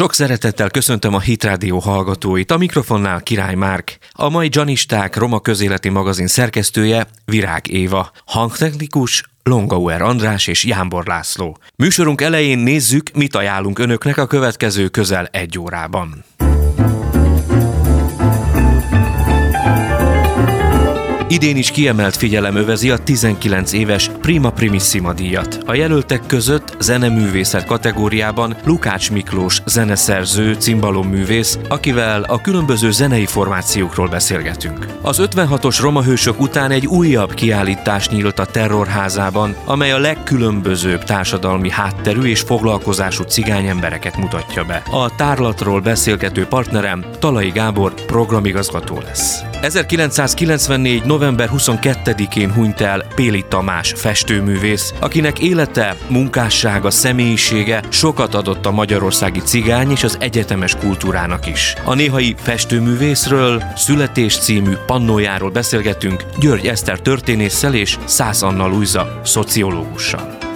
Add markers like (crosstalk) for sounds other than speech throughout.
Sok szeretettel köszöntöm a Hit Radio hallgatóit, a mikrofonnál Király Márk, a mai Janisták Roma Közéleti Magazin szerkesztője Virág Éva, hangtechnikus Longauer András és Jámbor László. Műsorunk elején nézzük, mit ajánlunk önöknek a következő közel egy órában. Idén is kiemelt figyelem övezi a 19 éves Prima Primissima díjat. A jelöltek között zeneművészet kategóriában Lukács Miklós zeneszerző, cimbalomművész, akivel a különböző zenei formációkról beszélgetünk. Az 56-os Roma hősök után egy újabb kiállítás nyílt a Terrorházában, amely a legkülönbözőbb társadalmi hátterű és foglalkozású cigány embereket mutatja be. A tárlatról beszélgető partnerem Talai Gábor programigazgató lesz. 1994. november 22-én hunyt el Péli Tamás festőművész, akinek élete, munkássága, személyisége sokat adott a magyarországi cigány és az egyetemes kultúrának is. A néhai festőművészről, Születés című pannójáról beszélgetünk György Eszter történésszel és Szász Anna Luisa szociológussal.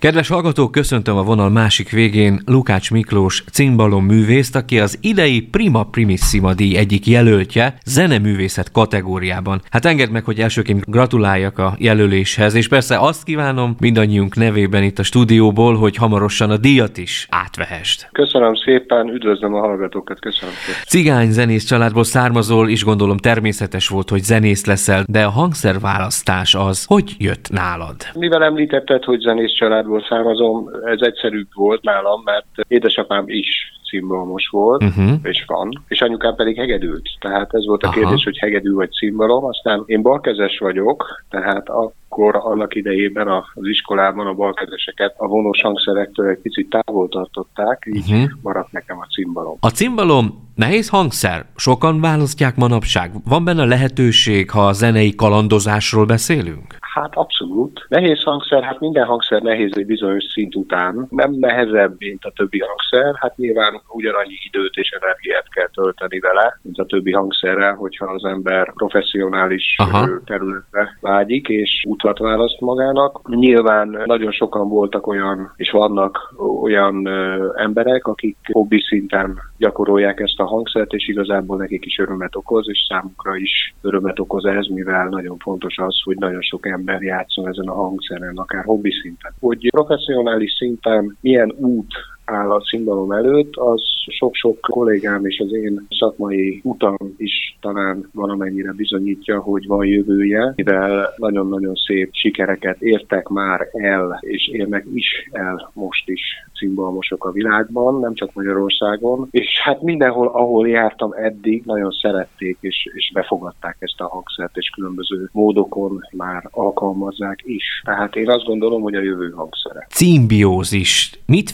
Kedves hallgatók, köszöntöm a vonal másik végén Lukács Miklós cimbalom művészt, aki az idei Prima Primissima díj egyik jelöltje zeneművészet kategóriában. Hát engedd meg, hogy elsőként gratuláljak a jelöléshez, és persze azt kívánom mindannyiunk nevében itt a stúdióból, hogy hamarosan a díjat is átvehest. Köszönöm szépen, üdvözlöm a hallgatókat, köszönöm szépen. Cigány zenész családból származol, és gondolom természetes volt, hogy zenész leszel, de a hangszerválasztás az hogy jött nálad? Mivel említetted, hogy zenész család családból származom, ez egyszerűbb volt nálam, mert édesapám is cimbalomos volt, uh-huh. és van, és anyukám pedig hegedült. Tehát ez volt a Aha. kérdés, hogy hegedű vagy cimbalom. Aztán én balkezes vagyok, tehát akkor annak idejében az iskolában a balkezeseket a vonós hangszerektől egy picit távol tartották, így uh-huh. maradt nekem a cimbalom. A cimbalom nehéz hangszer? Sokan választják manapság. Van benne lehetőség, ha a zenei kalandozásról beszélünk? Hát abszolút. Nehéz hangszer, hát minden hangszer nehéz egy bizonyos szint után. Nem nehezebb, mint a többi hangszer. Hát nyilván ugyanannyi időt és energiát kell tölteni vele, mint a többi hangszerrel, hogyha az ember professzionális Aha. területre vágyik, és utat választ magának. Nyilván nagyon sokan voltak olyan, és vannak olyan emberek, akik hobbi szinten gyakorolják ezt a hangszert, és igazából nekik is örömet okoz, és számukra is örömet okoz ez, mivel nagyon fontos az, hogy nagyon sok ember játszon ezen a hangszeren, akár hobbi szinten. Hogy professzionális szinten milyen út áll a színbalom előtt, az sok-sok kollégám és az én szakmai utam is talán valamennyire bizonyítja, hogy van jövője, mivel nagyon-nagyon szép sikereket értek már el, és érnek is el most is cimbalmosok a világban, nem csak Magyarországon, és hát mindenhol, ahol jártam eddig, nagyon szerették és, és befogadták ezt a hangszert, és különböző módokon már alkalmazzák is. Tehát én azt gondolom, hogy a jövő hangszere. Cimbiózis. Mit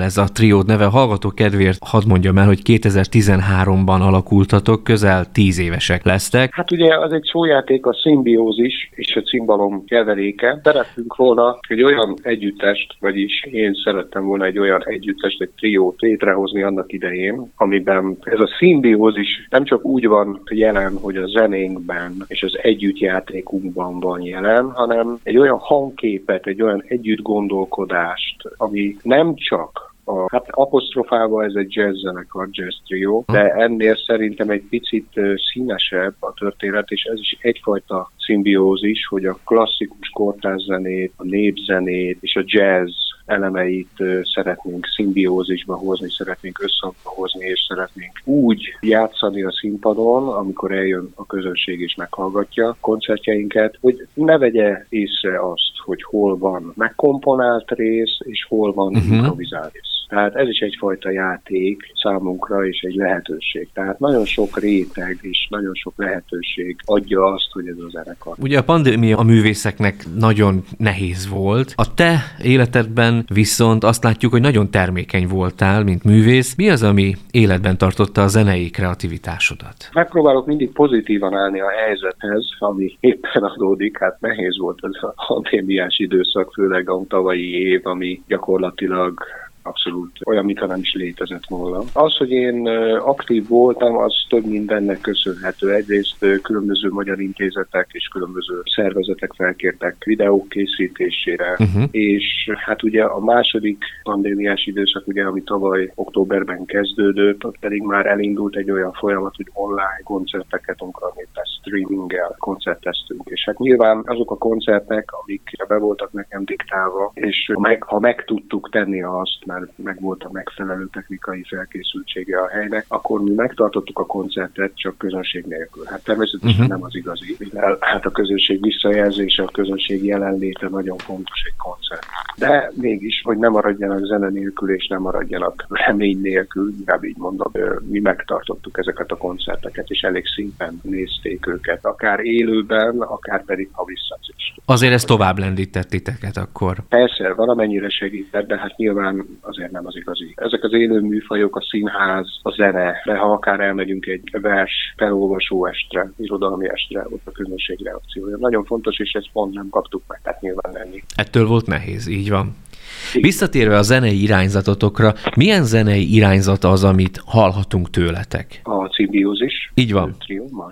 ez a triód neve? Hallgató kedvéért hadd mondjam el, hogy 2013-ban alakultatok, közel 10 évesek lesztek. Hát ugye az egy szójáték, a szimbiózis és a cimbalom keveréke. Szerettünk volna egy olyan együttest, vagyis én szerettem volna egy olyan együttest, egy triót létrehozni annak idején, amiben ez a szimbiózis nem csak úgy van jelen, hogy a zenénkben és az együttjátékunkban van jelen, hanem egy olyan hangképet, egy olyan együtt gondolkodást, ami nem csak a, hát apostrofálva ez egy jazz zenekar, jazz trio, de ennél szerintem egy picit színesebb a történet, és ez is egyfajta szimbiózis, hogy a klasszikus kortárs zenét, a népzenét és a jazz elemeit szeretnénk szimbiózisba hozni, szeretnénk összhangba hozni, és szeretnénk úgy játszani a színpadon, amikor eljön a közönség és meghallgatja koncertjeinket, hogy ne vegye észre azt, hogy hol van megkomponált rész, és hol van uh-huh. improvizált rész. Tehát ez is egyfajta játék számunkra, és egy lehetőség. Tehát nagyon sok réteg és nagyon sok lehetőség adja azt, hogy ez a zenekar. Ugye a pandémia a művészeknek nagyon nehéz volt. A te életedben viszont azt látjuk, hogy nagyon termékeny voltál, mint művész. Mi az, ami életben tartotta a zenei kreativitásodat? Megpróbálok mindig pozitívan állni a helyzethez, ami éppen adódik. Hát nehéz volt ez a pandémiás időszak, főleg a tavalyi év, ami gyakorlatilag abszolút olyan, mintha nem is létezett volna. Az, hogy én aktív voltam, az több mindennek köszönhető. Egyrészt különböző magyar intézetek és különböző szervezetek felkértek videók készítésére, uh-huh. és hát ugye a második pandémiás időszak, ugye, ami tavaly októberben kezdődött, pedig már elindult egy olyan folyamat, hogy online koncerteket tehát streaminggel koncerteztünk. És hát nyilván azok a koncertek, amik be voltak nekem diktálva, és meg, ha meg tudtuk tenni azt, mert meg volt a megfelelő technikai felkészültsége a helynek, akkor mi megtartottuk a koncertet csak közönség nélkül. Hát természetesen uh-huh. nem az igazi, mivel hát a közönség visszajelzése, a közönség jelenléte nagyon fontos egy koncert. De mégis, hogy nem maradjanak zene nélkül, és nem maradjanak remény nélkül, inkább így mondom, mi megtartottuk ezeket a koncerteket, és elég színben nézték őket, akár élőben, akár pedig ha visszacsist. Azért ez tovább lendített titeket akkor? Persze, valamennyire segített, de hát nyilván azért nem az igazi. Ezek az élő műfajok, a színház, a zene, de ha akár elmegyünk egy vers felolvasó estre, irodalmi estre, ott a közönség reakciója. Nagyon fontos, és ezt pont nem kaptuk meg, tehát nyilván lenni. Ettől volt nehéz, így van. Visszatérve a zenei irányzatotokra, milyen zenei irányzat az, amit hallhatunk tőletek? A szimbiózis. Így van.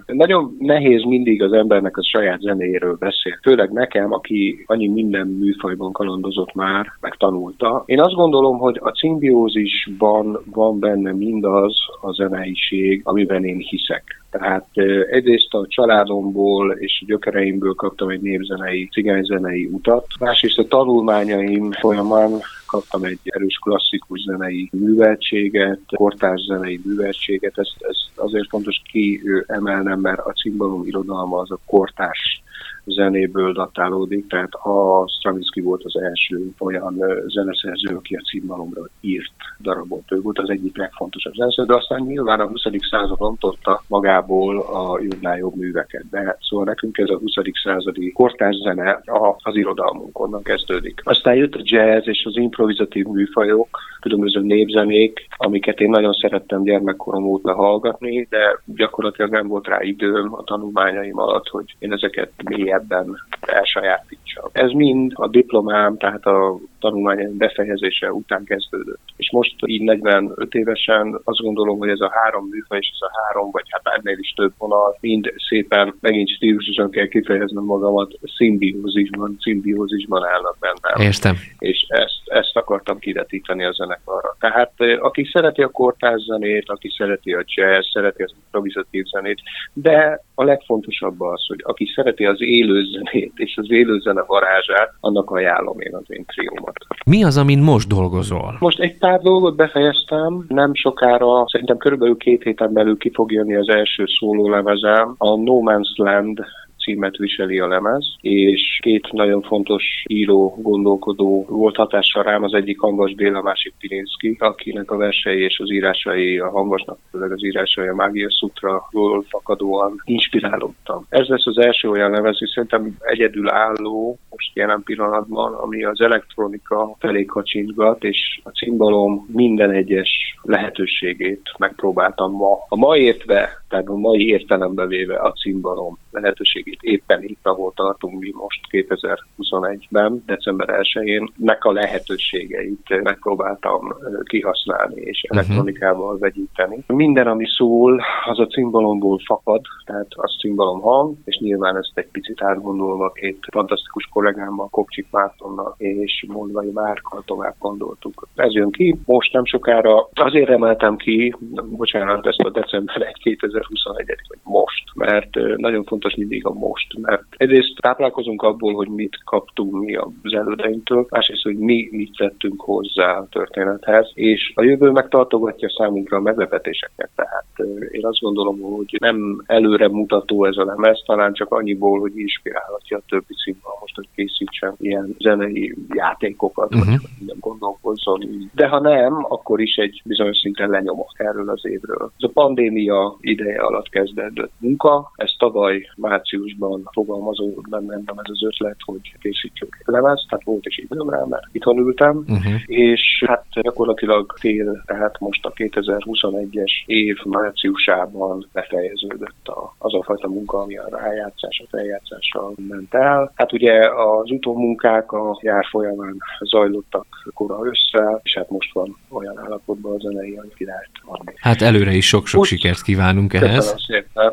Nagyon nehéz mindig az embernek a saját zenéjéről beszél. Főleg nekem, aki annyi minden műfajban kalandozott már, meg tanulta. Én azt gondolom, hogy a szimbiózisban van benne mindaz a zeneiség, amiben én hiszek. Tehát egyrészt a családomból és a gyökereimből kaptam egy népzenei, cigányzenei utat, másrészt a tanulmányaim folyamán kaptam egy erős klasszikus zenei műveltséget, kortárs zenei műveltséget, ezt, ezt azért fontos kiemelnem, mert a cimbalom irodalma az a kortárs zenéből datálódik, tehát a Stravinsky volt az első olyan zeneszerző, aki a címmalomra írt darabot. Ő volt az egyik legfontosabb zeneszerző, de aztán nyilván a 20. század ontotta magából a jobbnál jobb műveket. De szóval nekünk ez a 20. századi kortárs zene az irodalmunk onnan kezdődik. Aztán jött a jazz és az improvizatív műfajok, különböző népzenék, amiket én nagyon szerettem gyermekkorom óta hallgatni, de gyakorlatilag nem volt rá időm a tanulmányaim alatt, hogy én ezeket mélyebben elsajátítsam. Ez mind a diplomám, tehát a tanulmányaim befejezése után kezdődött. És most így 45 évesen azt gondolom, hogy ez a három műfaj és ez a három, vagy hát ennél is több vonal, mind szépen megint stílusosan kell kifejeznem magamat, szimbiózisban, szimbiózisban állnak bennem. Értem. És ezt, ezt akartam kivetíteni a zenekarra. Tehát aki szereti a kortárs zenét, aki szereti a jazz, szereti az improvizatív zenét, de a legfontosabb az, hogy aki szereti az élő zenét és az élő zene varázsát, annak ajánlom én az én triómat. Mi az, amin most dolgozol? Most egy pár dolgot befejeztem, nem sokára, szerintem körülbelül két héten belül ki fog jönni az első szólólemezem, a No Man's Land címet viseli a lemez, és két nagyon fontos író, gondolkodó volt hatással rám, az egyik Hangos Béla, a másik Pilinszki, akinek a versei és az írásai, a Hangosnak főleg az írásai a Mágia Sutra-ról fakadóan inspirálódtam. Ez lesz az első olyan lemez, hogy szerintem egyedül álló, most jelen pillanatban, ami az elektronika felé kacsintgat, és a cimbalom minden egyes lehetőségét megpróbáltam ma. A ma értve, tehát a mai értelembe véve a cimbalom lehetőségét éppen itt, ahol tartunk mi most 2021-ben, december 1-én, nek a lehetőségeit megpróbáltam kihasználni és mhm. elektronikával vegyíteni. Minden, ami szól, az a cimbalomból fakad, tehát az cimbalom hang, és nyilván ezt egy picit átgondolva két fantasztikus kollégámmal, Kopcsik Mártonnal és Moldvai Márkkal tovább gondoltuk. Ez jön ki, most nem sokára azért emeltem ki, bocsánat, ezt a december 1 2021 vagy most, mert nagyon fontos mindig a most, mert egyrészt táplálkozunk abból, hogy mit kaptunk mi az elődeinktől, másrészt, hogy mi mit tettünk hozzá a történethez, és a jövő megtartogatja számunkra a meglepetéseket. Tehát én azt gondolom, hogy nem előre mutató ez a lemez, talán csak annyiból, hogy inspirálhatja a többi színben most, hogy készítsen ilyen zenei játékokat, uh-huh. vagy nem gondolkozzon. De ha nem, akkor is egy bizonyos szinten lenyomok erről az évről. Ez a pandémia ideje alatt kezdődött munka, ez tavaly március júliusban fogalmazódott bennem ez az ötlet, hogy készítsük lemez, tehát volt is időm rá, mert itthon ültem, uh-huh. és hát gyakorlatilag tél, tehát most a 2021-es év márciusában befejeződött a, az a fajta munka, ami a rájátszás, a feljátszással ment el. Hát ugye az utómunkák a jár folyamán zajlottak kora össze, és hát most van olyan állapotban a zenei, hogy ki lehet adni. Hát előre is sok-sok sikert kívánunk ehhez.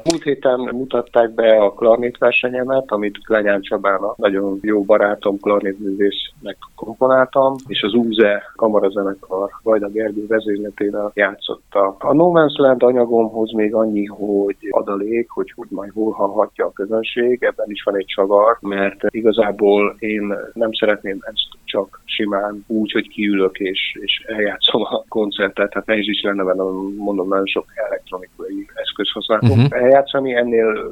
Múlt héten mutatták be a klarnét versenyemet, amit Klenyán Csabának nagyon jó barátom, klarnétművésznek komponáltam, és az Úze kamarazenekar Vajda Gergő vezérletével játszotta. A No Man's Land anyagomhoz még annyi, hogy adalék, hogy, hogy majd hol hallhatja a közönség, ebben is van egy csavar, mert igazából én nem szeretném ezt csak simán úgy, hogy kiülök és, és eljátszom a koncertet, hát nehéz is lenne vele, mondom, nagyon sok elektronikai eszköz használok uh-huh. eljátszani, ennél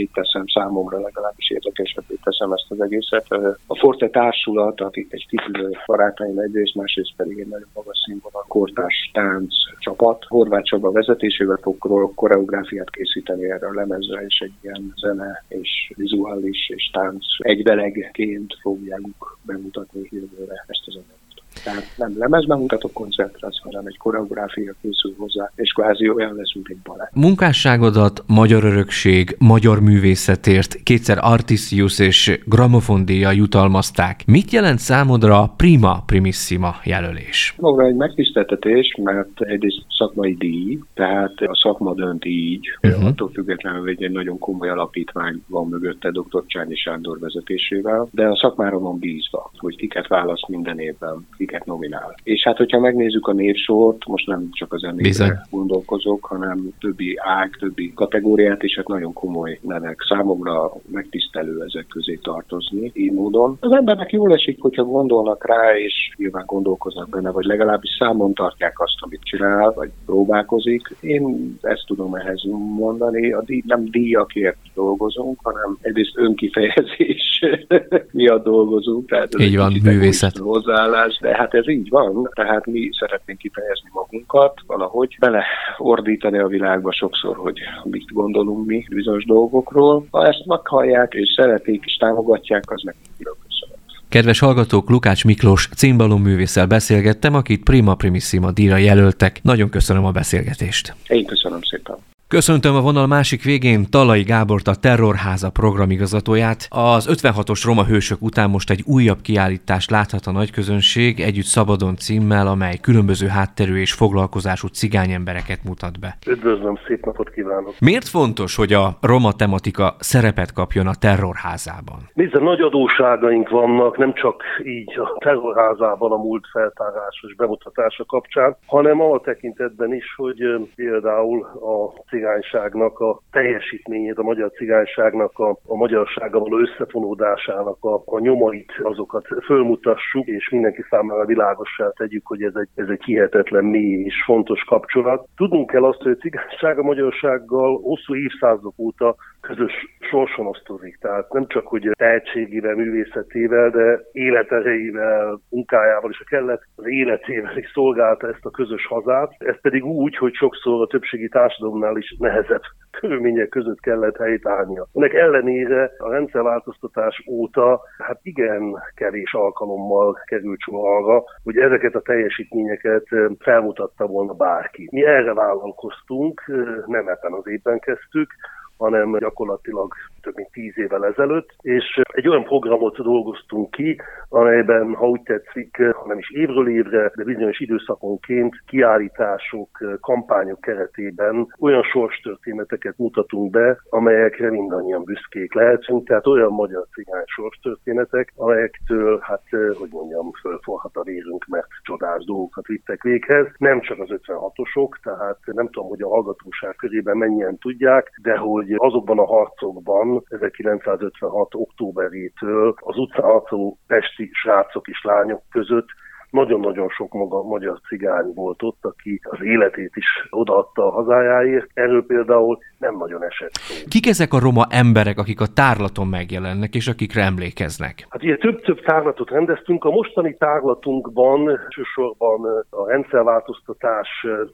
érdekesebbé teszem számomra, legalábbis érdekesebbé teszem ezt az egészet. A Forte Társulat, akik egy kitűnő barátaim egyrészt, másrészt pedig egy nagyon magas színvonal kortás tánc csapat. Horváth Csaba vezetésével fog koreográfiát készíteni erre a lemezre, és egy ilyen zene és vizuális és tánc egyvelegként fogják bemutatni jövőre ezt az anyagot. Tehát nem lemezben mutatok koncertre, hanem egy koreográfia készül hozzá, és kvázi olyan lesz, mint egy balett. Munkásságodat magyar örökség, magyar művészetért kétszer Artisius és Gramofondíja jutalmazták. Mit jelent számodra Prima Primissima jelölés? Maga egy megtiszteltetés, mert egyrészt szakmai díj, tehát a szakma dönt így, uh-huh. attól függetlenül, hogy egy nagyon komoly alapítvány van mögötte dr. Csányi Sándor vezetésével, de a szakmára van bízva, hogy kiket választ minden évben, akiket nominál. És hát, hogyha megnézzük a névsort, most nem csak az zenére gondolkozok, hanem többi ág, többi kategóriát, és hát nagyon komoly nevek. Számomra megtisztelő ezek közé tartozni, így módon. Az embernek jól esik, hogyha gondolnak rá, és nyilván gondolkoznak benne, vagy legalábbis számon tartják azt, amit csinál, vagy próbálkozik. Én ezt tudom ehhez mondani. A díj, nem díjakért dolgozunk, hanem egyrészt önkifejezés (laughs) miatt dolgozunk. Tehát Így van, művészet. Hozzáállás, de hát ez így van, tehát mi szeretnénk kifejezni magunkat, valahogy beleordítani a világba sokszor, hogy mit gondolunk mi bizonyos dolgokról. Ha ezt meghallják és szeretik és támogatják, az nekünk köszönöm. Kedves hallgatók, Lukács Miklós címbalom művésszel beszélgettem, akit Prima Primissima díjra jelöltek. Nagyon köszönöm a beszélgetést. Én köszönöm szépen. Köszöntöm a vonal másik végén Talai Gábort, a Terrorháza programigazgatóját. Az 56-os Roma hősök után most egy újabb kiállítást láthat a nagyközönség együtt Szabadon címmel, amely különböző hátterű és foglalkozású cigány embereket mutat be. Üdvözlöm, szép napot kívánok! Miért fontos, hogy a roma tematika szerepet kapjon a Terrorházában? Nézd, nagy adóságaink vannak, nem csak így a Terrorházában a múlt feltárása és bemutatása kapcsán, hanem a tekintetben is, hogy például a cigányságnak a teljesítményét, a magyar cigányságnak a, a magyarsággal való összefonódásának a, a nyomait, azokat fölmutassuk, és mindenki számára világossá tegyük, hogy ez egy, ez egy hihetetlen mély és fontos kapcsolat. Tudnunk kell azt, hogy a cigányság a magyarsággal hosszú évszázadok óta közös sorson osztozik. Tehát nem csak, hogy tehetségével, művészetével, de életerejével, munkájával és a kellett az életével is szolgálta ezt a közös hazát. Ez pedig úgy, hogy sokszor a többségi társadalomnál is nehezebb (laughs) körülmények között kellett helytállnia. Ennek ellenére a rendszerváltoztatás óta hát igen kevés alkalommal került sor arra, hogy ezeket a teljesítményeket felmutatta volna bárki. Mi erre vállalkoztunk, nem ebben az évben kezdtük, hanem gyakorlatilag több mint tíz évvel ezelőtt, és egy olyan programot dolgoztunk ki, amelyben, ha úgy tetszik, nem is évről évre, de bizonyos időszakonként kiállítások, kampányok keretében olyan sorstörténeteket mutatunk be, amelyekre mindannyian büszkék lehetünk, tehát olyan magyar cigány sorstörténetek, amelyektől, hát, hogy mondjam, fölforhat a vérünk, mert csodás dolgokat vittek véghez. Nem csak az 56-osok, tehát nem tudom, hogy a hallgatóság körében mennyien tudják, de hogy azokban a harcokban, 1956. októberétől az utcán pesti srácok és lányok között nagyon-nagyon sok maga magyar cigány volt ott, aki az életét is odaadta a hazájáért. Erről például nem nagyon esett szó. Kik ezek a roma emberek, akik a tárlaton megjelennek, és akikre emlékeznek? Hát ugye több-több tárlatot rendeztünk. A mostani tárlatunkban elsősorban a rendszerváltoztatás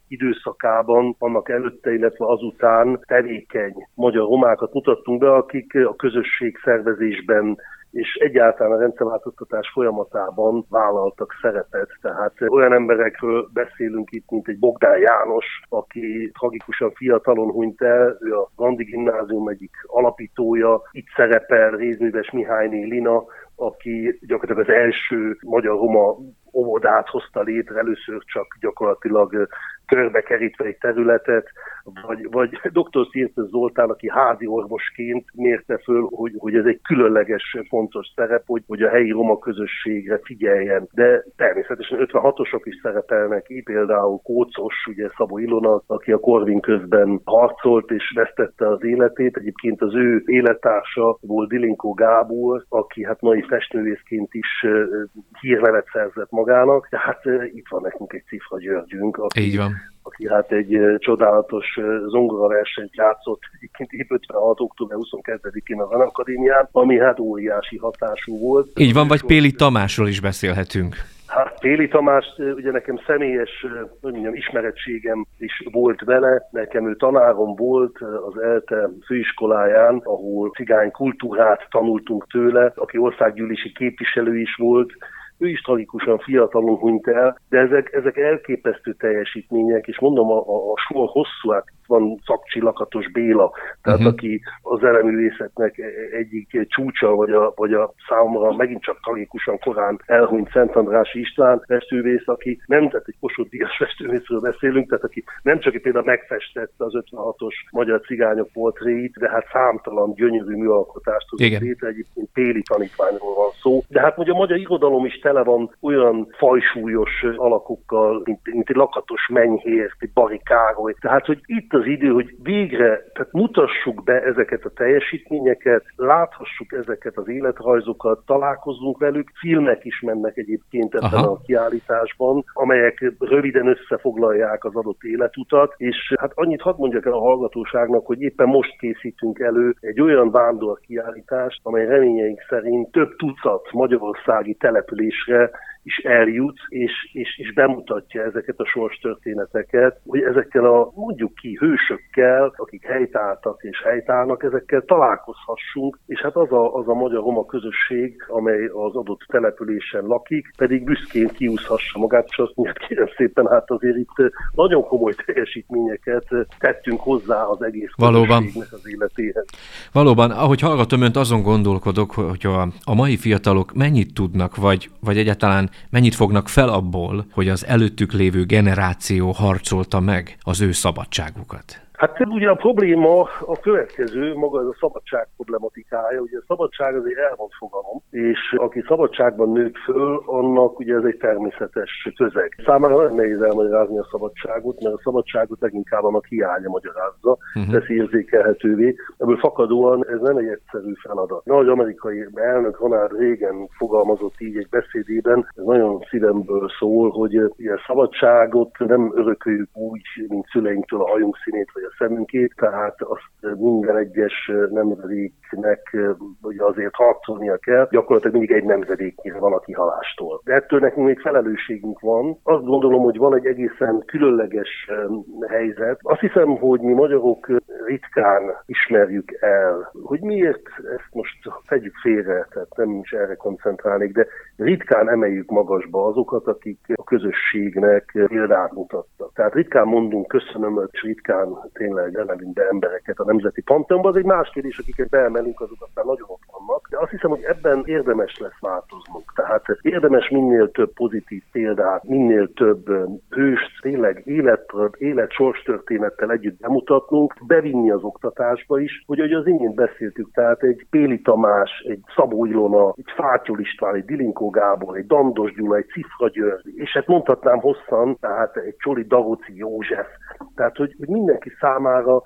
időszakában, annak előtte, illetve azután tevékeny magyar romákat mutattunk be, akik a közösség szervezésben és egyáltalán a rendszerváltoztatás folyamatában vállaltak szerepet. Tehát olyan emberekről beszélünk itt, mint egy Bogdán János, aki tragikusan fiatalon hunyt el, ő a Gandhi Gimnázium egyik alapítója, itt szerepel Rézműves Mihályné Lina, aki gyakorlatilag az első magyar-roma óvodát hozta létre, először csak gyakorlatilag körbekerítve egy területet, vagy, vagy dr. Szirte Zoltán, aki házi orvosként mérte föl, hogy, hogy ez egy különleges, fontos szerep, hogy, hogy a helyi roma közösségre figyeljen. De természetesen 56-osok is szerepelnek itt, például Kócos, ugye Szabó Ilona, aki a Korvin közben harcolt és vesztette az életét. Egyébként az ő élettársa volt Dilinkó Gábor, aki hát mai festővészként is hírnevet szerzett magának. Tehát itt van nekünk egy Cifra Györgyünk, aki Így van aki hát egy csodálatos zongoraversenyt játszott egyébként 56. október 22-én az Akadémián, ami hát óriási hatású volt. Így van, vagy Péli Tamásról is beszélhetünk. Hát Péli Tamás, ugye nekem személyes, hogy mondjam, ismerettségem is volt vele, nekem ő tanárom volt az ELTE főiskoláján, ahol cigány kultúrát tanultunk tőle, aki országgyűlési képviselő is volt, ő is tragikusan fiatalon hunyt el, de ezek, ezek elképesztő teljesítmények, és mondom, a, a, a sor hosszú, hát van Szakcsi Lakatos Béla, tehát uh-huh. aki az eleművészetnek egyik csúcsa, vagy a, vagy a számomra megint csak tragikusan korán elhunyt Szent Andrási István festővész, aki nem, tehát egy Kossuth Díjas festővészről beszélünk, tehát aki nem csak például megfestette az 56-os magyar cigányok portréit, de hát számtalan gyönyörű műalkotást hozott létre, egyébként Péli tanítványról van szó. De hát ugye a magyar irodalom is tele van olyan fajsúlyos alakokkal, mint, mint egy lakatos mennyhér, egy barikároly. Tehát, hogy itt az idő, hogy végre tehát mutassuk be ezeket a teljesítményeket, láthassuk ezeket az életrajzokat, találkozzunk velük. Filmek is mennek egyébként ebben Aha. a kiállításban, amelyek röviden összefoglalják az adott életutat, és hát annyit hadd mondjak el a hallgatóságnak, hogy éppen most készítünk elő egy olyan vándor kiállítást, amely reményeink szerint több tucat magyarországi településre is eljut, és, és, és bemutatja ezeket a sorstörténeteket, hogy ezekkel a mondjuk ki hősökkel, akik helytáltak és helytálnak, ezekkel találkozhassunk, és hát az a, az a magyar-roma közösség, amely az adott településen lakik, pedig büszkén kiúszhassa magát, és azt mondja, kérem szépen, hát azért itt nagyon komoly teljesítményeket tettünk hozzá az egész Valóban. az életéhez. Valóban, ahogy hallgatom önt, azon gondolkodok, hogy a, a mai fiatalok mennyit tudnak, vagy, vagy egyáltalán mennyit fognak fel abból, hogy az előttük lévő generáció harcolta meg az ő szabadságukat? Hát ugye a probléma a következő, maga ez a szabadság problematikája. Ugye a szabadság az egy elvont fogalom, és aki szabadságban nőtt föl, annak ugye ez egy természetes közeg. Számára nagyon nehéz elmagyarázni a szabadságot, mert a szabadságot leginkább annak hiánya magyarázza, uh-huh. teszi érzékelhetővé. Ebből fakadóan ez nem egy egyszerű feladat. Nagy amerikai elnök Ronald Reagan fogalmazott így egy beszédében, ez nagyon szívemből szól, hogy ilyen szabadságot nem örököljük úgy, mint szüleinktől a hajunk színét vagy a szemünkét, tehát azt minden egyes nemzedéknek ugye azért harcolnia kell. Gyakorlatilag mindig egy nemzedéknyire van a kihalástól. De ettől nekünk még felelősségünk van. Azt gondolom, hogy van egy egészen különleges helyzet. Azt hiszem, hogy mi magyarok ritkán ismerjük el, hogy miért ezt most tegyük félre, tehát nem is erre koncentrálnék, de ritkán emeljük magasba azokat, akik a közösségnek példát mutattak. Tehát ritkán mondunk köszönöm, és ritkán tényleg be embereket a Nemzeti Panteonba. Az egy más kérdés, akiket beemelünk, azok aztán nagyon ott vannak. De azt hiszem, hogy ebben érdemes lesz változnunk. Tehát érdemes minél több pozitív példát, minél több hőst, tényleg élet, élet sorstörténettel együtt bemutatnunk, bevinni az oktatásba is, hogy ahogy az imént beszéltük, tehát egy Péli Tamás, egy Szabó Ilona, egy Fátyol István, egy Dilinkó Gábor, egy Dandos Gyula, egy Cifra György, és hát mondhatnám hosszan, tehát egy Csoli Dagoci József, Tehát, hogy mindenki számára,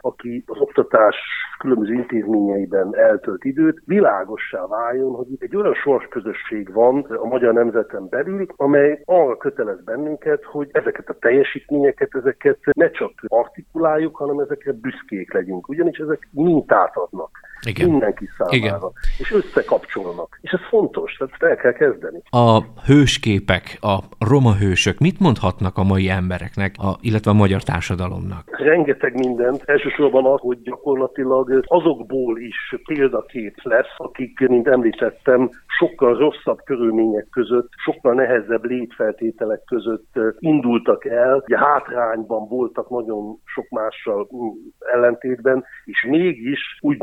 aki az oktatás különböző intézményeiben eltölt időt, világossá váljon, hogy itt egy olyan sorsközösség van a magyar nemzeten belül, amely arra kötelez bennünket, hogy ezeket a teljesítményeket, ezeket ne csak artikuláljuk, hanem ezekre büszkék legyünk. Ugyanis ezek mintát adnak igen. mindenki számára. Igen. És összekapcsolnak. És ez fontos, tehát el kell kezdeni. A hősképek, a roma hősök mit mondhatnak a mai embereknek, a, illetve a magyar társadalomnak? Rengeteg mindent. Elsősorban az, hogy gyakorlatilag azokból is példakép lesz, akik, mint említettem, sokkal rosszabb körülmények között, sokkal nehezebb létfeltételek között indultak el, ugye hátrányban voltak nagyon sok mással mm, ellentétben, és mégis úgy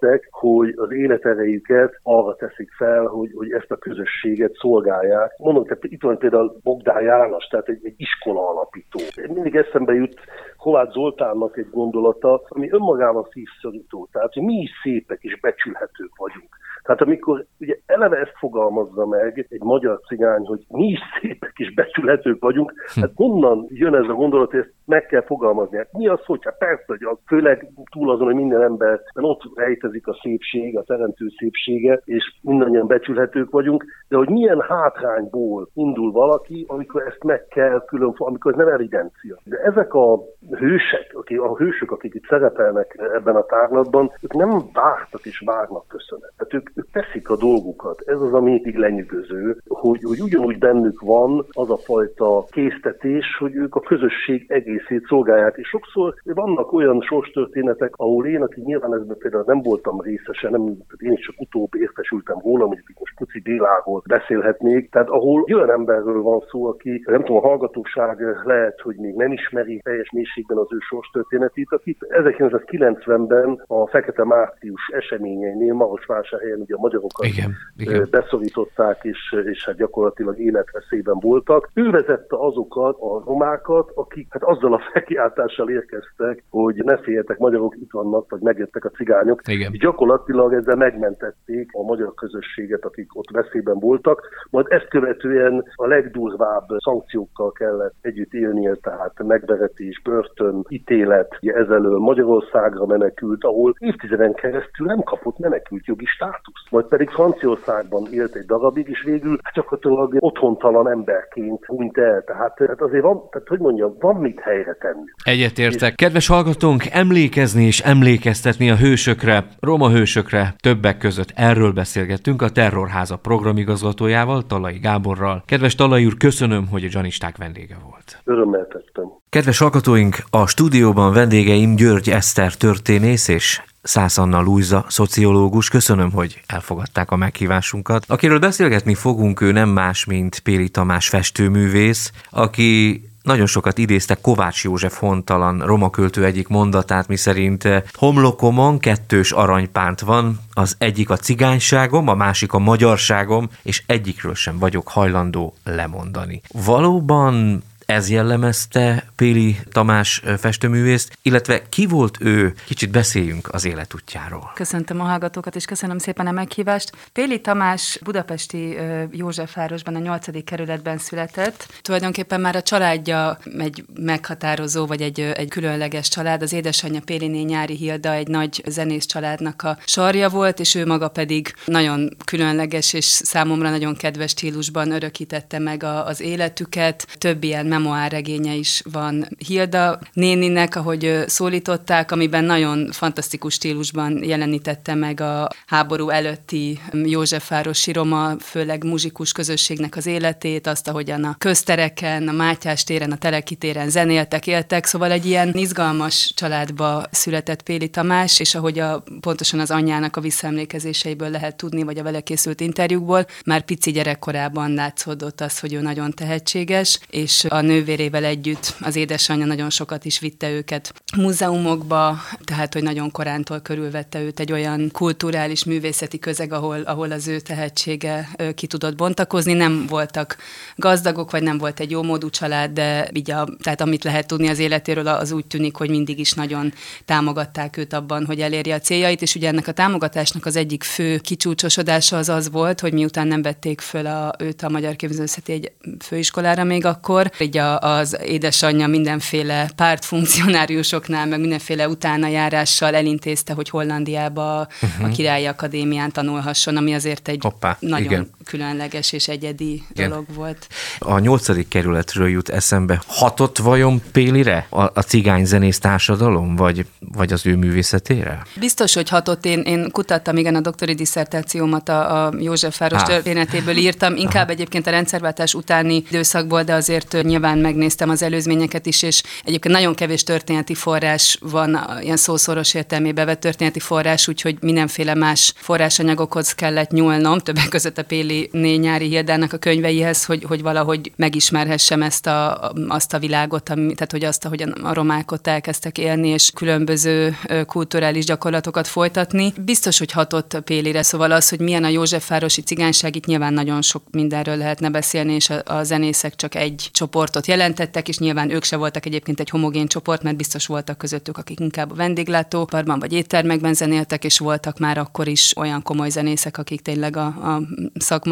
döntöttek, hogy az életerejüket arra teszik fel, hogy, hogy ezt a közösséget szolgálják. Mondom, tehát itt van például Bogdán János, tehát egy, egy iskola alapító. Mindig eszembe jut Kovács Zoltánnak egy gondolata, ami önmagában szívszorító. Tehát, hogy mi is szépek és becsülhetők vagyunk. Tehát amikor ugye eleve ezt fogalmazza meg egy magyar cigány, hogy mi is szépek és becsülhetők vagyunk, hm. hát honnan jön ez a gondolat, hogy ezt meg kell fogalmazni. Hát mi az, hogyha persze, hogy az, főleg túl azon, hogy minden ember, ott rejtezik a szépség, a teremtő szépsége, és mindannyian becsülhetők vagyunk, de hogy milyen hátrányból indul valaki, amikor ezt meg kell külön, amikor ez nem evidencia. De ezek a hősek, akik, a hősök, akik itt szerepelnek ebben a tárlatban, ők nem vártak és várnak köszönet. Tehát ők, ők teszik a dolgukat. Ez az, ami így lenyűgöző, hogy, hogy ugyanúgy bennük van az a fajta késztetés, hogy ők a közösség egészét szolgálják. És sokszor vannak olyan sorstörténetek, ahol én, aki nyilván ezben például nem voltam részese, nem, én is csak utóbb értesültem volna, mondjuk itt most Puci Béláról beszélhetnék, tehát ahol olyan emberről van szó, aki nem tudom, a hallgatóság lehet, hogy még nem ismeri teljes mélységben az ő sorstörténetét, akit 1990-ben a Fekete Március eseményeinél Marosvásárhelyen ugye a magyarokat igen, igen. beszorították, és, és hát gyakorlatilag életveszélyben voltak. Ő vezette azokat a romákat, akik hát azzal a felkiáltással érkeztek, hogy ne féljetek, magyarok itt vannak, vagy megjöttek a cigányok. Igen. Gyakorlatilag ezzel megmentették a magyar közösséget, akik ott veszélyben voltak. Majd ezt követően a legdurvább szankciókkal kellett együtt élnie, tehát megveretés, börtön, ítélet, ezelől Magyarországra menekült, ahol évtizeden keresztül nem kapott menekült jogi státusz majd pedig Franciaországban élt egy darabig, és végül hát gyakorlatilag otthontalan emberként hunyt el. Tehát, tehát azért van, tehát hogy mondjam, van mit helyre tenni. Egyetértek. Kedves hallgatónk, emlékezni és emlékeztetni a hősökre, roma hősökre többek között erről beszélgettünk a Terrorháza programigazgatójával, Talai Gáborral. Kedves Talai úr, köszönöm, hogy a Janisták vendége volt. Örömmel tettem. Kedves hallgatóink, a stúdióban vendégeim György Eszter történész és Szász Anna Lújza, szociológus, köszönöm, hogy elfogadták a meghívásunkat. Akiről beszélgetni fogunk, ő nem más, mint Péli Tamás festőművész, aki nagyon sokat idézte Kovács József hontalan romaköltő egyik mondatát, miszerint homlokomon kettős aranypánt van, az egyik a cigányságom, a másik a magyarságom, és egyikről sem vagyok hajlandó lemondani. Valóban ez jellemezte Péli Tamás festőművészt, illetve ki volt ő? Kicsit beszéljünk az életútjáról. Köszöntöm a hallgatókat, és köszönöm szépen a meghívást. Péli Tamás budapesti Józsefvárosban, a 8. kerületben született. Tulajdonképpen már a családja egy meghatározó, vagy egy, egy különleges család. Az édesanyja Péliné Nyári Hilda egy nagy zenész családnak a sarja volt, és ő maga pedig nagyon különleges és számomra nagyon kedves stílusban örökítette meg a, az életüket. Több ilyen memoárregénye is van. Hilda néninek, ahogy szólították, amiben nagyon fantasztikus stílusban jelenítette meg a háború előtti Józsefvárosi roma, főleg muzsikus közösségnek az életét, azt, ahogyan a köztereken, a Mátyás téren, a Teleki téren zenéltek, éltek, szóval egy ilyen izgalmas családba született Péli Tamás, és ahogy a, pontosan az anyjának a visszaemlékezéseiből lehet tudni, vagy a vele készült interjúkból, már pici gyerekkorában látszódott az, hogy ő nagyon tehetséges, és a nővérével együtt az édesanyja nagyon sokat is vitte őket múzeumokba, tehát hogy nagyon korántól körülvette őt egy olyan kulturális, művészeti közeg, ahol, ahol az ő tehetsége ki tudott bontakozni. Nem voltak gazdagok, vagy nem volt egy jó módú család, de így a, tehát amit lehet tudni az életéről, az úgy tűnik, hogy mindig is nagyon támogatták őt abban, hogy elérje a céljait, és ugye ennek a támogatásnak az egyik fő kicsúcsosodása az az volt, hogy miután nem vették föl a, őt a Magyar Képzőszeti egy főiskolára még akkor, így látja az édesanyja mindenféle pártfunkcionáriusoknál, meg mindenféle utána járással elintézte, hogy Hollandiába uh-huh. a Királyi Akadémián tanulhasson, ami azért egy Hoppá, nagyon igen. Különleges és egyedi igen. dolog volt. A nyolcadik kerületről jut eszembe. Hatott vajon Pélire a, a cigány zenész társadalom, vagy, vagy az ő művészetére? Biztos, hogy hatott. Én, én kutattam, igen, a doktori diszertációmat a, a József Fáros történetéből írtam, inkább Aha. egyébként a rendszerváltás utáni időszakból, de azért nyilván megnéztem az előzményeket is, és egyébként nagyon kevés történeti forrás van, ilyen szószoros értelmében vett történeti forrás, úgyhogy mindenféle más forrásanyagokhoz kellett nyúlnom, többek között a Péli nyári Hildának a könyveihez, hogy, hogy valahogy megismerhessem ezt a, azt a világot, ami, tehát hogy azt, ahogyan a romák ott elkezdtek élni, és különböző kulturális gyakorlatokat folytatni. Biztos, hogy hatott Pélire, szóval az, hogy milyen a Józsefvárosi cigányság, itt nyilván nagyon sok mindenről lehetne beszélni, és a, a zenészek csak egy csoportot jelentettek, és nyilván ők se voltak egyébként egy homogén csoport, mert biztos voltak közöttük, akik inkább a vendéglátóparban vagy éttermekben zenéltek, és voltak már akkor is olyan komoly zenészek, akik tényleg a, a szakma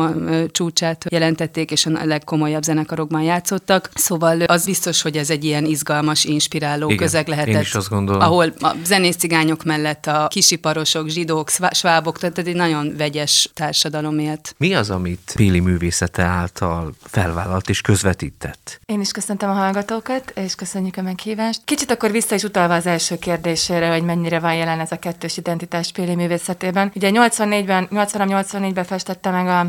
csúcsát jelentették, és a legkomolyabb zenekarokban játszottak. Szóval az biztos, hogy ez egy ilyen izgalmas, inspiráló Igen, közeg lehetett. Én is azt gondolom. Ahol a zenész cigányok mellett a kisiparosok, zsidók, svábok, tehát egy nagyon vegyes társadalom élt. Mi az, amit Péli művészete által felvállalt és közvetített? Én is köszöntöm a hallgatókat, és köszönjük a meghívást. Kicsit akkor vissza is utalva az első kérdésére, hogy mennyire van jelen ez a kettős identitás Péli művészetében. Ugye 84-ben, 83-84-ben festette meg a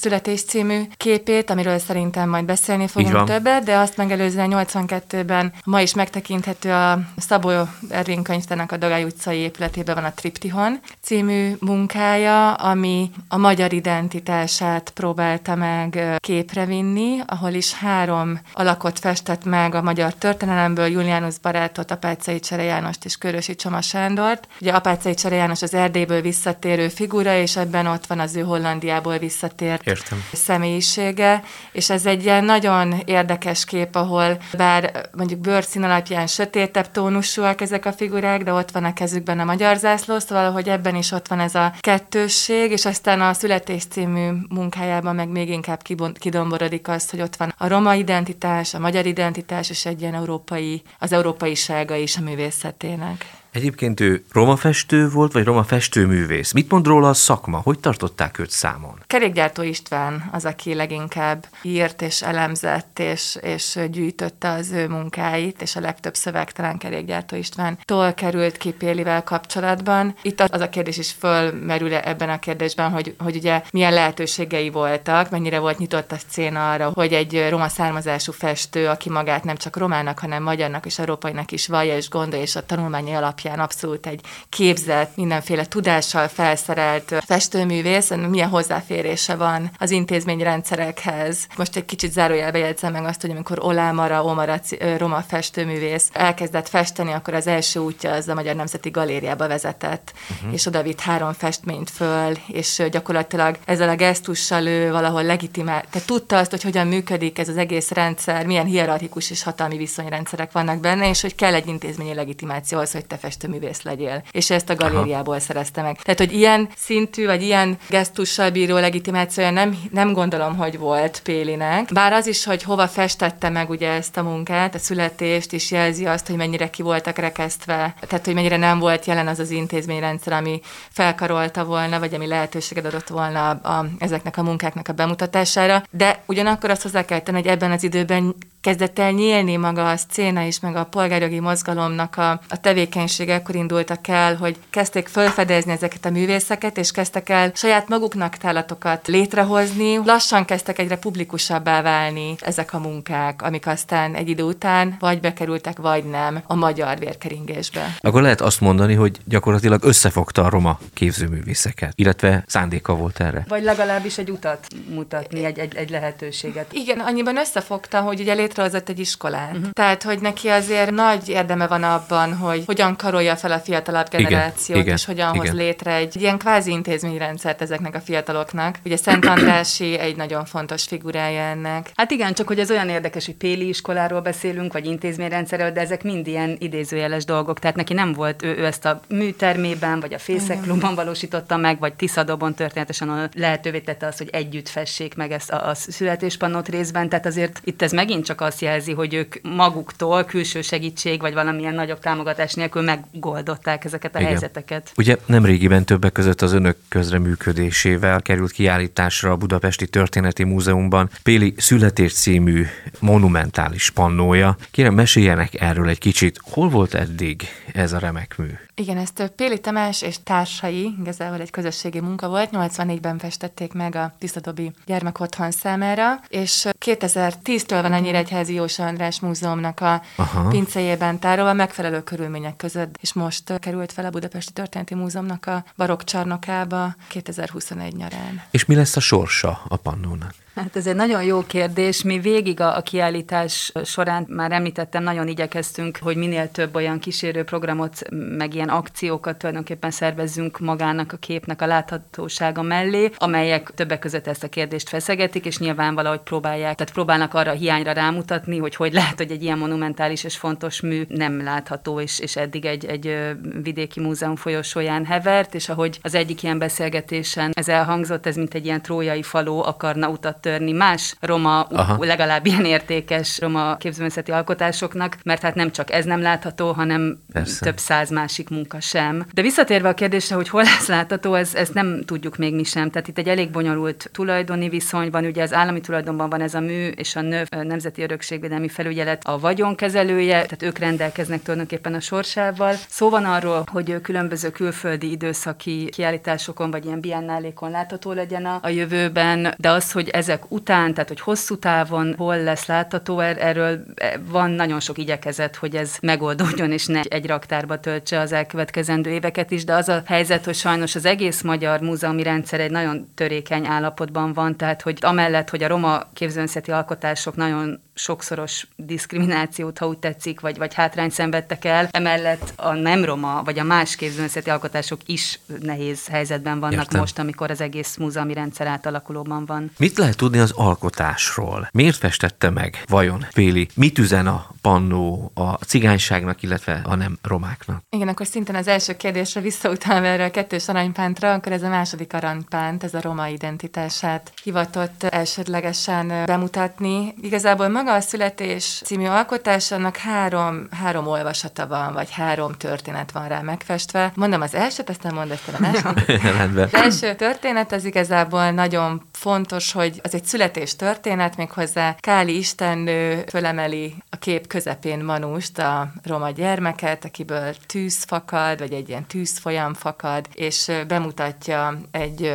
Születés című képét, amiről szerintem majd beszélni fogunk többet, de azt megelőzően 82-ben ma is megtekinthető a Szabó Ervin könyvtának a Dagály utcai épületében van a Triptihon című munkája, ami a magyar identitását próbálta meg képre vinni, ahol is három alakot festett meg a magyar történelemből, Julianus barátot, Apácai Csere Jánost és Körösi Csoma Sándort. Ugye Apácai Csere János az Erdélyből visszatérő figura, és ebben ott van az ő Hollandiából visszatért Értem. személyisége, és ez egy ilyen nagyon érdekes kép, ahol bár mondjuk bőrszín alapján sötétebb tónusúak ezek a figurák, de ott van a kezükben a magyar zászló, szóval hogy ebben is ott van ez a kettősség, és aztán a Születés című munkájában meg még inkább kidomborodik az, hogy ott van a roma identitás, a magyar identitás, és egy ilyen európai, az európai sága is a művészetének. Egyébként ő roma festő volt, vagy roma festőművész? Mit mond róla a szakma? Hogy tartották őt számon? Kerékgyártó István az, aki leginkább írt és elemzett és, és gyűjtötte az ő munkáit, és a legtöbb szöveg talán Kerékgyártó Istvántól került ki Pélivel kapcsolatban. Itt az a kérdés is fölmerül ebben a kérdésben, hogy, hogy ugye milyen lehetőségei voltak, mennyire volt nyitott a szcéna arra, hogy egy roma származású festő, aki magát nem csak romának, hanem magyarnak és európainak is vallja és gondolja, és a tanulmányi alap alapján abszolút egy képzett, mindenféle tudással felszerelt festőművész, milyen hozzáférése van az intézményrendszerekhez. Most egy kicsit zárójelbe jegyzem meg azt, hogy amikor Olámara, Omara, roma festőművész elkezdett festeni, akkor az első útja az a Magyar Nemzeti Galériába vezetett, uh-huh. és oda vitt három festményt föl, és gyakorlatilag ezzel a gesztussal ő valahol legitimál, tehát tudta azt, hogy hogyan működik ez az egész rendszer, milyen hierarchikus és hatalmi viszonyrendszerek vannak benne, és hogy kell egy intézményi legitimáció az, hogy te festőművész legyél. És ezt a galériából Aha. szerezte meg. Tehát, hogy ilyen szintű, vagy ilyen gesztussal bíró legitimációja nem, nem gondolom, hogy volt Pélinek. Bár az is, hogy hova festette meg ugye ezt a munkát, a születést is jelzi azt, hogy mennyire ki voltak rekesztve, tehát, hogy mennyire nem volt jelen az az intézményrendszer, ami felkarolta volna, vagy ami lehetőséget adott volna a, a, ezeknek a munkáknak a bemutatására. De ugyanakkor azt hozzá kell tenni, hogy ebben az időben kezdett el nyílni maga a szcéna is, meg a polgárjogi mozgalomnak a, a tevékenysége, akkor indultak el, hogy kezdték felfedezni ezeket a művészeket, és kezdtek el saját maguknak tálatokat létrehozni. Lassan kezdtek egyre publikusabbá válni ezek a munkák, amik aztán egy idő után vagy bekerültek, vagy nem a magyar vérkeringésbe. Akkor lehet azt mondani, hogy gyakorlatilag összefogta a roma képzőművészeket, illetve szándéka volt erre. Vagy legalábbis egy utat mutatni, egy, egy, egy lehetőséget. Igen, annyiban összefogta, hogy ugye létrehozott egy iskolát. Uh-huh. Tehát, hogy neki azért nagy érdeme van abban, hogy hogyan karolja fel a fiatalabb generációt, igen, és hogyan igen. hoz létre egy ilyen kvázi intézményrendszert ezeknek a fiataloknak. Ugye Szent Andrási egy nagyon fontos figurája ennek. Hát igen, csak hogy ez olyan érdekes, hogy Péli iskoláról beszélünk, vagy intézményrendszerről, de ezek mind ilyen idézőjeles dolgok. Tehát neki nem volt, ő, ő ezt a műtermében, vagy a Fészekklubban valósította meg, vagy Tiszadobon történetesen lehetővé tette azt, hogy együtt fessék meg ezt a, a születéspannót részben. Tehát azért itt ez megint csak csak azt jelzi, hogy ők maguktól külső segítség vagy valamilyen nagyobb támogatás nélkül megoldották ezeket a Igen. helyzeteket. Ugye nemrégiben többek között az önök közreműködésével került kiállításra a Budapesti Történeti Múzeumban Péli születés című monumentális pannója. Kérem, meséljenek erről egy kicsit. Hol volt eddig ez a remek mű? Igen, ezt Péli Tamás és társai, igazából egy közösségi munka volt, 84-ben festették meg a Tiszadobi gyermekotthon számára, és 2010-től van a Nyíregyházi Jósa András Múzeumnak a Aha. pincéjében tárolva megfelelő körülmények között, és most került fel a Budapesti Történeti Múzeumnak a barokk csarnokába 2021 nyarán. És mi lesz a sorsa a pannónak? Hát ez egy nagyon jó kérdés. Mi végig a, kiállítás során már említettem, nagyon igyekeztünk, hogy minél több olyan kísérő programot, meg ilyen akciókat tulajdonképpen szervezzünk magának a képnek a láthatósága mellé, amelyek többek között ezt a kérdést feszegetik, és nyilván valahogy próbálják, tehát próbálnak arra a hiányra rámutatni, hogy hogy lehet, hogy egy ilyen monumentális és fontos mű nem látható, és, és eddig egy, egy vidéki múzeum folyosóján hevert, és ahogy az egyik ilyen beszélgetésen ez elhangzott, ez mint egy ilyen trójai faló akarna utat törni más roma, Aha. legalább ilyen értékes roma képzőművészeti alkotásoknak, mert hát nem csak ez nem látható, hanem Persze. több száz másik munka sem. De visszatérve a kérdésre, hogy hol lesz látható, ez, ezt nem tudjuk még mi sem. Tehát itt egy elég bonyolult tulajdoni viszony van, ugye az állami tulajdonban van ez a mű, és a NÖV, Nemzeti Örökségvédelmi Felügyelet a vagyonkezelője, tehát ők rendelkeznek tulajdonképpen a sorsával. Szó van arról, hogy különböző külföldi időszaki kiállításokon vagy ilyen biennálékon látható legyen a, a jövőben, de az, hogy ezek évek után, tehát hogy hosszú távon hol lesz látható, er, erről van nagyon sok igyekezet, hogy ez megoldódjon, és ne egy raktárba töltse az elkövetkezendő éveket is, de az a helyzet, hogy sajnos az egész magyar múzeumi rendszer egy nagyon törékeny állapotban van, tehát hogy amellett, hogy a roma képzőművészeti alkotások nagyon sokszoros diszkriminációt, ha úgy tetszik, vagy, vagy hátrányt szenvedtek el. Emellett a nem roma, vagy a más képzőművészeti alkotások is nehéz helyzetben vannak Értem. most, amikor az egész múzeumi rendszer átalakulóban van. Mit lehet tudni az alkotásról? Miért festette meg vajon Péli? Mit üzen a pannó a cigányságnak, illetve a nem romáknak? Igen, akkor szintén az első kérdésre visszautalva erre a kettős aranypántra, akkor ez a második aranypánt, ez a roma identitását hivatott elsődlegesen bemutatni. Igazából maga maga a születés című alkotás, annak három, három olvasata van, vagy három történet van rá megfestve. Mondom az elsőt, aztán mondd ezt a második. az első történet az igazából nagyon fontos, hogy az egy születés történet, méghozzá Káli istennő fölemeli a kép közepén Manust, a roma gyermeket, akiből tűz fakad, vagy egy ilyen tűzfolyam fakad, és bemutatja egy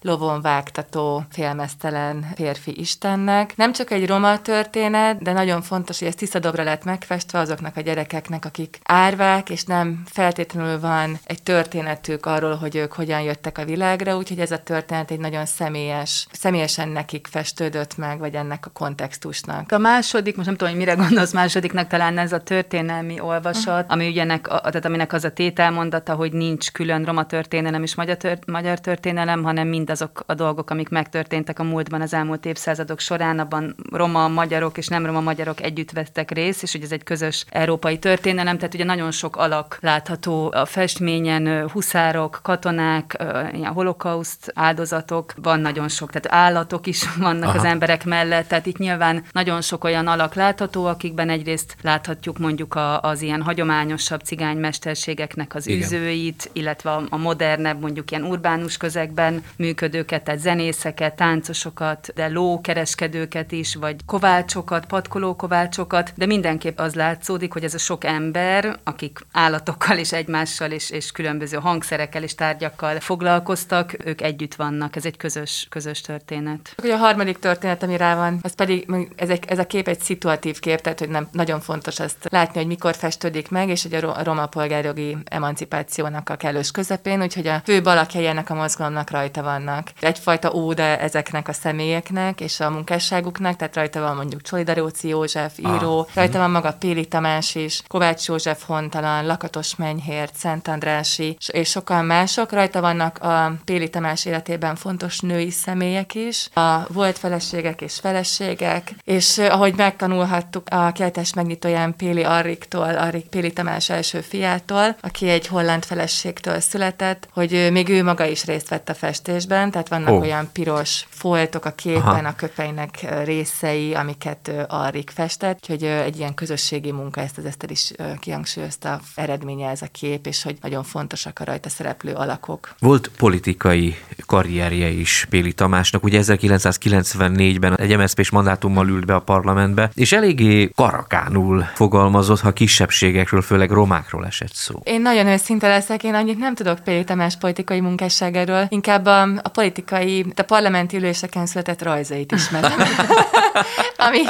lovon vágtató, félmeztelen férfi istennek. Nem csak egy roma történet, történet, de nagyon fontos, hogy ez tiszta dobra lett megfestve azoknak a gyerekeknek, akik árvák, és nem feltétlenül van egy történetük arról, hogy ők hogyan jöttek a világra, úgyhogy ez a történet egy nagyon személyes, személyesen nekik festődött meg, vagy ennek a kontextusnak. A második, most nem tudom, hogy mire gondolsz másodiknak, talán ez a történelmi olvasat, uh-huh. ami ugyanek, a, tehát aminek az a tételmondata, hogy nincs külön roma történelem és magyar, tört, magyar történelem, hanem mindazok a dolgok, amik megtörténtek a múltban az elmúlt évszázadok során, abban roma, magyarok és nem roma magyarok együtt vettek részt, és hogy ez egy közös európai történelem, tehát ugye nagyon sok alak látható a festményen, huszárok, katonák, ilyen holokauszt áldozatok, van nagyon sok, tehát állatok is (laughs) vannak Aha. az emberek mellett, tehát itt nyilván nagyon sok olyan alak látható, akikben egyrészt láthatjuk mondjuk a, az ilyen hagyományosabb cigánymesterségeknek az Igen. üzőit, illetve a, a modernebb, mondjuk ilyen urbánus közegben működőket, tehát zenészeket, táncosokat, de lókereskedőket is, vagy kovácsokat, kovácsokat, patkolókovácsokat, de mindenképp az látszódik, hogy ez a sok ember, akik állatokkal és egymással és, és különböző hangszerekkel és tárgyakkal foglalkoztak, ők együtt vannak. Ez egy közös, közös történet. Hogy a harmadik történet, ami rá van, az pedig ez, egy, ez a kép egy szituatív kép, tehát hogy nem nagyon fontos ezt látni, hogy mikor festődik meg, és hogy a roma polgárjogi emancipációnak a kellős közepén, úgyhogy a fő alakjai ennek a mozgalomnak rajta vannak. Egyfajta óda ezeknek a személyeknek és a munkásságuknak, tehát rajta van mondjuk Csoli Daróci József, író, ah. rajta van maga Péli Tamás is, Kovács József Hontalan, Lakatos Menyhért, Szent Andrási, és sokan mások. Rajta vannak a Péli Tamás életében fontos női személyek is, a volt feleségek és feleségek, és ahogy megtanulhattuk a keltes megnyitóján Péli Arriktól, Arrik Péli Tamás első fiától, aki egy holland feleségtől született, hogy még ő maga is részt vett a festésben, tehát vannak oh. olyan piros foltok a képen, Aha. a köpeinek részei, amiket mellett arrik festett, úgyhogy egy ilyen közösségi munka, ezt az Eszter is kihangsúlyozta, eredménye ez a kép, és hogy nagyon fontosak a rajta szereplő alakok. Volt politikai karrierje is Péli Tamásnak, ugye 1994-ben egy MSZP-s mandátummal ült be a parlamentbe, és eléggé karakánul fogalmazott, ha kisebbségekről, főleg romákról esett szó. Én nagyon őszinte leszek, én annyit nem tudok Péli Tamás politikai munkásságáról, inkább a, a politikai, a parlamenti üléseken született rajzait ismerem. (laughs) (laughs) Ami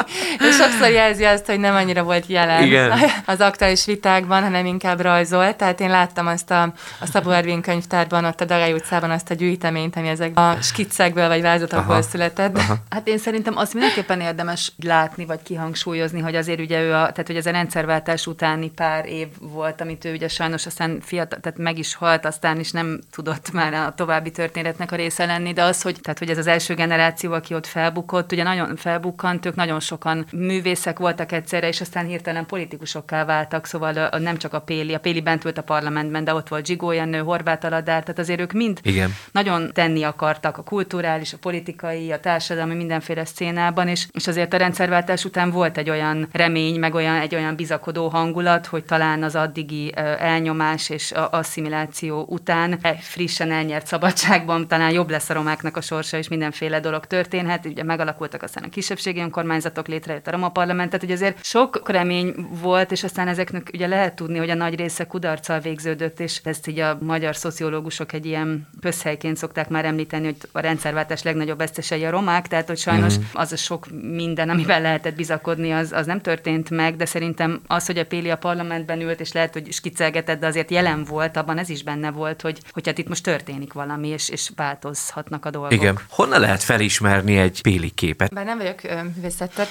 sokszor jelzi azt, hogy nem annyira volt jelen Igen. az aktuális vitákban, hanem inkább rajzolt. Tehát én láttam azt a, a Szabó Ervin könyvtárban, ott a Dagai utcában azt a gyűjteményt, ami ezek a skiccekből vagy vázatokból Aha. született. Aha. Hát én szerintem azt mindenképpen érdemes látni, vagy kihangsúlyozni, hogy azért ugye ő, a, tehát hogy ez a rendszerváltás utáni pár év volt, amit ő ugye sajnos aztán fiatal, tehát meg is halt, aztán is nem tudott már a további történetnek a része lenni, de az, hogy, tehát, hogy ez az első generáció, aki ott felbukott, ugye nagyon felbukkant, ők nagyon sokan művészek voltak egyszerre, és aztán hirtelen politikusokká váltak, szóval nem csak a Péli, a Péli bent volt a parlamentben, de ott volt Zsigó Jenő, Horváth Aladár, tehát azért ők mind Igen. nagyon tenni akartak a kulturális, a politikai, a társadalmi mindenféle szénában, és, és azért a rendszerváltás után volt egy olyan remény, meg olyan, egy olyan bizakodó hangulat, hogy talán az addigi elnyomás és a asszimiláció után egy frissen elnyert szabadságban talán jobb lesz a romáknak a sorsa, és mindenféle dolog történhet. Ugye megalakultak aztán a kisebbségi önkormányzatok, létrejött a Roma Parlament, tehát ugye azért sok remény volt, és aztán ezeknek ugye lehet tudni, hogy a nagy része kudarccal végződött, és ezt így a magyar szociológusok egy ilyen közhelyként szokták már említeni, hogy a rendszerváltás legnagyobb vesztesei a romák, tehát hogy sajnos mm. az a sok minden, amivel lehetett bizakodni, az, az nem történt meg, de szerintem az, hogy a Péli a parlamentben ült, és lehet, hogy skiccelgetett, de azért jelen volt, abban ez is benne volt, hogy, hogy hát itt most történik valami, és, és változhatnak a dolgok. Igen. Honnan lehet felismerni egy Péli képet? Bár nem vagyok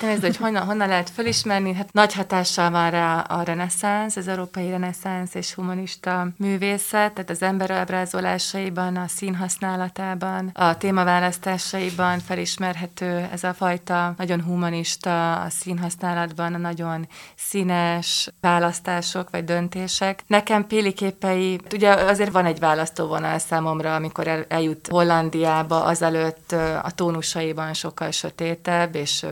de hogy honnan, honnan lehet felismerni, hát nagy hatással van rá a reneszánsz, az európai reneszánsz és humanista művészet, tehát az ember ábrázolásaiban, a színhasználatában, a témaválasztásaiban felismerhető ez a fajta nagyon humanista a színhasználatban, a nagyon színes választások vagy döntések. Nekem Péli képei, ugye azért van egy választóvonal számomra, amikor el, eljut Hollandiába, azelőtt a tónusaiban sokkal sötétebb, és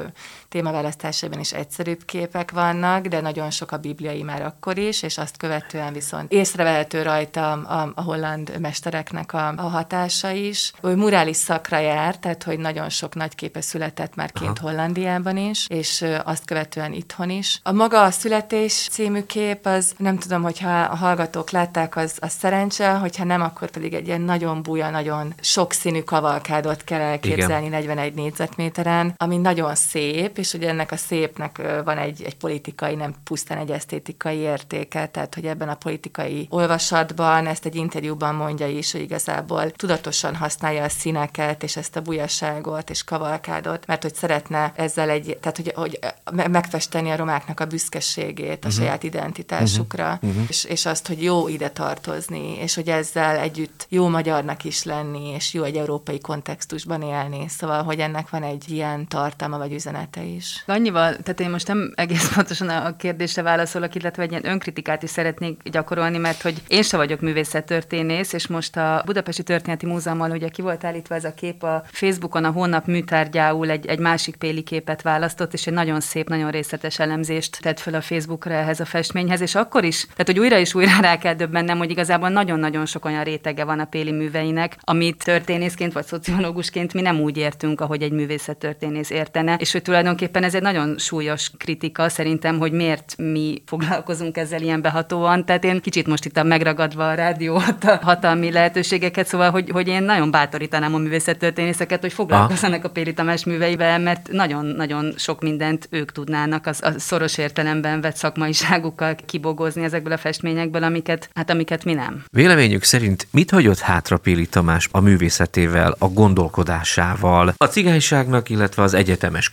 témaválasztásában is egyszerűbb képek vannak, de nagyon sok a bibliai már akkor is, és azt követően viszont észrevehető rajta a, a holland mestereknek a, a hatása is. Ő murális szakra jár, tehát hogy nagyon sok nagy képe született már kint Aha. Hollandiában is, és azt követően itthon is. A maga a születés című kép, az nem tudom, hogyha a hallgatók látták, az, az szerencse, hogyha nem, akkor pedig egy ilyen nagyon buja, nagyon sokszínű kavalkádot kell elképzelni Igen. 41 négyzetméteren, ami nagyon szép, és ugye ennek a szépnek van egy, egy politikai, nem pusztán egy esztétikai értéke, tehát hogy ebben a politikai olvasatban, ezt egy interjúban mondja is, hogy igazából tudatosan használja a színeket, és ezt a bujaságot és kavalkádot, mert hogy szeretne ezzel egy, tehát hogy, hogy megfesteni a romáknak a büszkeségét, a uh-huh. saját identitásukra, uh-huh. és, és azt, hogy jó ide tartozni, és hogy ezzel együtt jó magyarnak is lenni, és jó egy európai kontextusban élni. Szóval, hogy ennek van egy ilyen tartalma vagy üzenete is. Annyival, tehát én most nem egész pontosan a kérdésre válaszolok, illetve egy ilyen önkritikát is szeretnék gyakorolni, mert hogy én se vagyok művészettörténész, és most a Budapesti Történeti Múzeummal ugye ki volt állítva ez a kép a Facebookon, a hónap műtárgyául egy, egy másik péli képet választott, és egy nagyon szép, nagyon részletes elemzést tett fel a Facebookra ehhez a festményhez, és akkor is, tehát hogy újra és újra rá kell döbbennem, hogy igazából nagyon-nagyon sok olyan rétege van a péli műveinek, amit történészként vagy szociológusként mi nem úgy értünk, ahogy egy művészettörténész értene, és hogy tulajdonképpen ez egy nagyon súlyos kritika szerintem, hogy miért mi foglalkozunk ezzel ilyen behatóan. Tehát én kicsit most itt a megragadva a rádió a hatalmi lehetőségeket, szóval, hogy, hogy én nagyon bátorítanám a művészettörténészeket, hogy foglalkozzanak a Péli Tamás műveivel, mert nagyon-nagyon sok mindent ők tudnának az, a szoros értelemben vett szakmaiságukkal kibogozni ezekből a festményekből, amiket, hát amiket mi nem. Véleményük szerint mit hagyott hátra Péli Tamás a művészetével, a gondolkodásával, a cigányságnak, illetve az egyetemes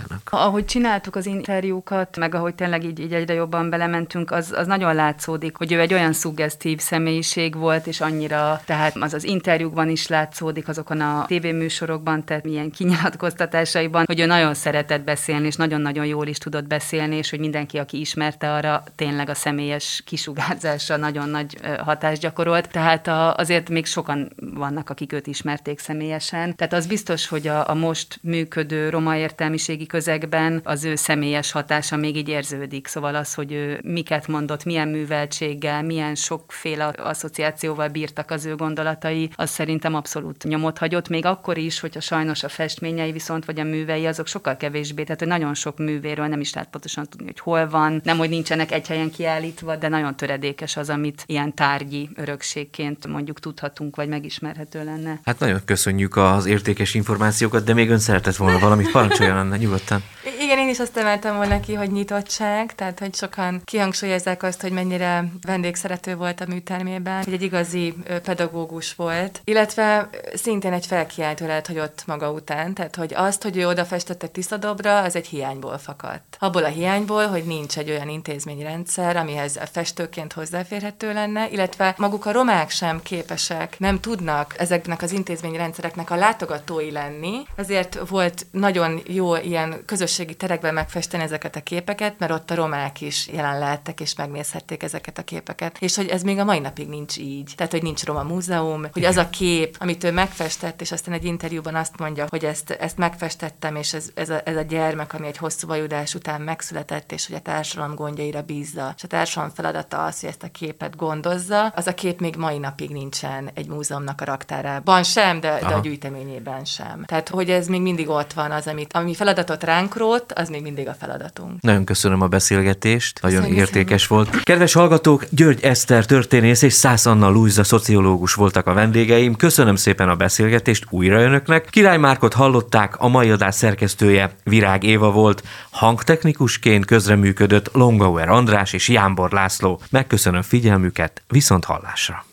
kultúrának? Ahogy csináltuk az interjúkat, meg ahogy tényleg így, így egyre jobban belementünk, az, az nagyon látszódik, hogy ő egy olyan szuggesztív személyiség volt, és annyira, tehát az az interjúkban is látszódik, azokon a tévéműsorokban, tehát milyen kinyilatkoztatásaiban, hogy ő nagyon szeretett beszélni, és nagyon-nagyon jól is tudott beszélni, és hogy mindenki, aki ismerte arra, tényleg a személyes kisugárzása nagyon nagy hatást gyakorolt. Tehát a, azért még sokan vannak, akik őt ismerték személyesen. Tehát az biztos, hogy a, a most működő roma értelmiségi közegben az ő személyes hatása még így érződik. Szóval az, hogy ő miket mondott, milyen műveltséggel, milyen sokféle asszociációval bírtak az ő gondolatai, az szerintem abszolút nyomot hagyott, még akkor is, hogyha sajnos a festményei viszont, vagy a művei, azok sokkal kevésbé, tehát hogy nagyon sok művéről nem is lehet pontosan tudni, hogy hol van, nem, hogy nincsenek egy helyen kiállítva, de nagyon töredékes az, amit ilyen tárgyi örökségként mondjuk tudhatunk, vagy megismerhető lenne. Hát nagyon köszönjük az értékes információkat, de még ön szeretett volna valamit parancsoljon lenne nyugodtan. Igen, én is azt emeltem volna ki, hogy nyitottság, tehát hogy sokan kihangsúlyozzák azt, hogy mennyire vendégszerető volt a műtermében, hogy egy igazi pedagógus volt, illetve szintén egy felkiáltó hagyott maga után, tehát hogy azt, hogy ő odafestette Tiszadobra, az egy hiányból fakadt. Abból a hiányból, hogy nincs egy olyan intézményrendszer, amihez a festőként hozzáférhető lenne, illetve maguk a romák sem képesek, nem tudnak ezeknek az intézményrendszereknek a látogatói lenni, ezért volt nagyon jó ilyen közösségi terekben megfesteni ezeket a képeket, mert ott a romák is jelen lehettek és megnézhették ezeket a képeket. És hogy ez még a mai napig nincs így. Tehát, hogy nincs Roma Múzeum, hogy az a kép, amit ő megfestett, és aztán egy interjúban azt mondja, hogy ezt, ezt megfestettem, és ez, ez, a, ez a gyermek, ami egy hosszú vajudás után megszületett, és hogy a társadalom gondjaira bízza. És a társadalom feladata az, hogy ezt a képet gondozza. Az a kép még mai napig nincsen egy múzeumnak a raktárában sem, de, de a gyűjteményében sem. Tehát, hogy ez még mindig ott van, az, amit, ami feladatot ránk rót, az még mindig a feladatunk. Nagyon köszönöm a beszélgetést, nagyon Köszönjük értékes szépen. volt. Kedves hallgatók, György Eszter történész és Szász Anna Luisa szociológus voltak a vendégeim. Köszönöm szépen a beszélgetést újra önöknek. Király Márkot hallották, a mai adás szerkesztője Virág Éva volt, hangtechnikusként közreműködött Longauer András és Jánbor László. Megköszönöm figyelmüket, viszont hallásra.